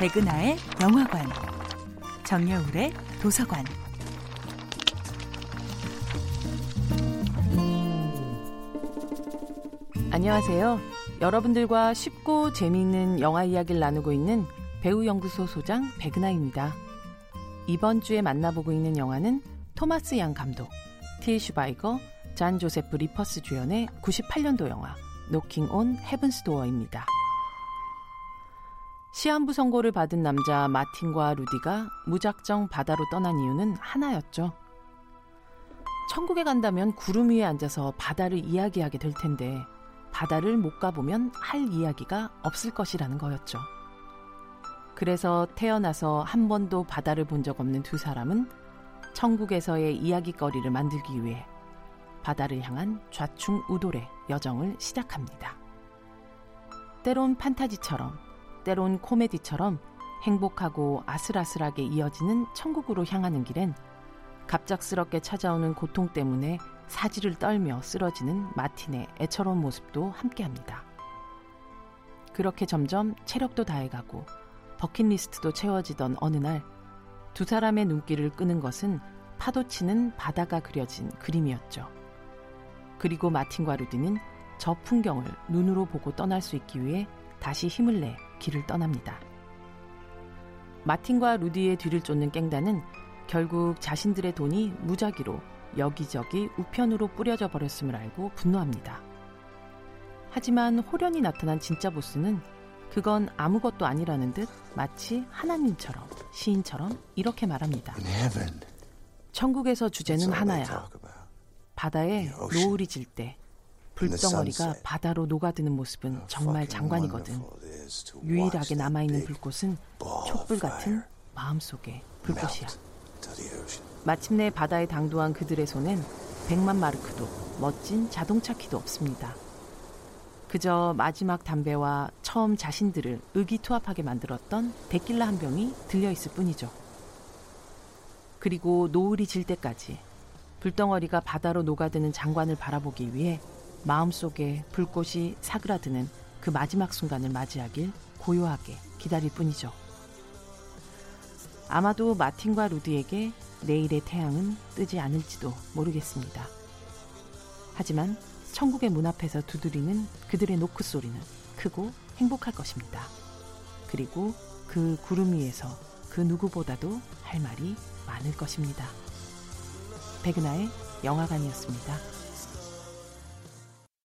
백은하의 영화관, 정여울의 도서관. 안녕하세요. 여러분들과 쉽고 재미있는 영화 이야기를 나누고 있는 배우연구소 소장 백은하입니다. 이번 주에 만나보고 있는 영화는 토마스 얀 감독, 틸 슈바이거, 잔 조세프 리퍼스 주연의 98년도 영화 Knockin' on Heaven's Door입니다. 시한부 선고를 받은 남자 마틴과 루디가 무작정 바다로 떠난 이유는 하나였죠. 천국에 간다면 구름 위에 앉아서 바다를 이야기하게 될 텐데 바다를 못 가보면 할 이야기가 없을 것이라는 거였죠. 그래서 태어나서 한 번도 바다를 본 적 없는 두 사람은 천국에서의 이야기거리를 만들기 위해 바다를 향한 좌충우돌의 여정을 시작합니다. 때론 판타지처럼, 때론 코미디처럼 행복하고 아슬아슬하게 이어지는 천국으로 향하는 길엔 갑작스럽게 찾아오는 고통 때문에 사지를 떨며 쓰러지는 마틴의 애처로운 모습도 함께합니다. 그렇게 점점 체력도 다해가고 버킷리스트도 채워지던 어느 날 두 사람의 눈길을 끄는 것은 파도치는 바다가 그려진 그림이었죠. 그리고 마틴과 루디는 저 풍경을 눈으로 보고 떠날 수 있기 위해 다시 힘을 내 길을 떠납니다. 마틴과 루디의 뒤를 쫓는 깽단은 결국 자신들의 돈이 무작위로 여기저기 우편으로 뿌려져 버렸음을 알고 분노합니다. 하지만 호련히 나타난 진짜 보스는 그건 아무것도 아니라는 듯 마치 하나님처럼 시인처럼 이렇게 말합니다. 천국에서 주제는 하나야. 바다에 노을이 질 때 불덩어리가 바다로 녹아드는 모습은 정말 장관이거든. 유일하게 남아있는 불꽃은 촛불 같은 마음속의 불꽃이야. 마침내 바다에 당도한 그들의 손엔 100만 마르크도 멋진 자동차 키도 없습니다. 그저 마지막 담배와 처음 자신들을 의기투합하게 만들었던 데킬라 한 병이 들려있을 뿐이죠. 그리고 노을이 질 때까지 불덩어리가 바다로 녹아드는 장관을 바라보기 위해 마음속에 불꽃이 사그라드는 그 마지막 순간을 맞이하길 고요하게 기다릴 뿐이죠. 아마도 마틴과 루디에게 내일의 태양은 뜨지 않을지도 모르겠습니다. 하지만 천국의 문 앞에서 두드리는 그들의 노크 소리는 크고 행복할 것입니다. 그리고 그 구름 위에서 그 누구보다도 할 말이 많을 것입니다. 백은하의 영화관이었습니다.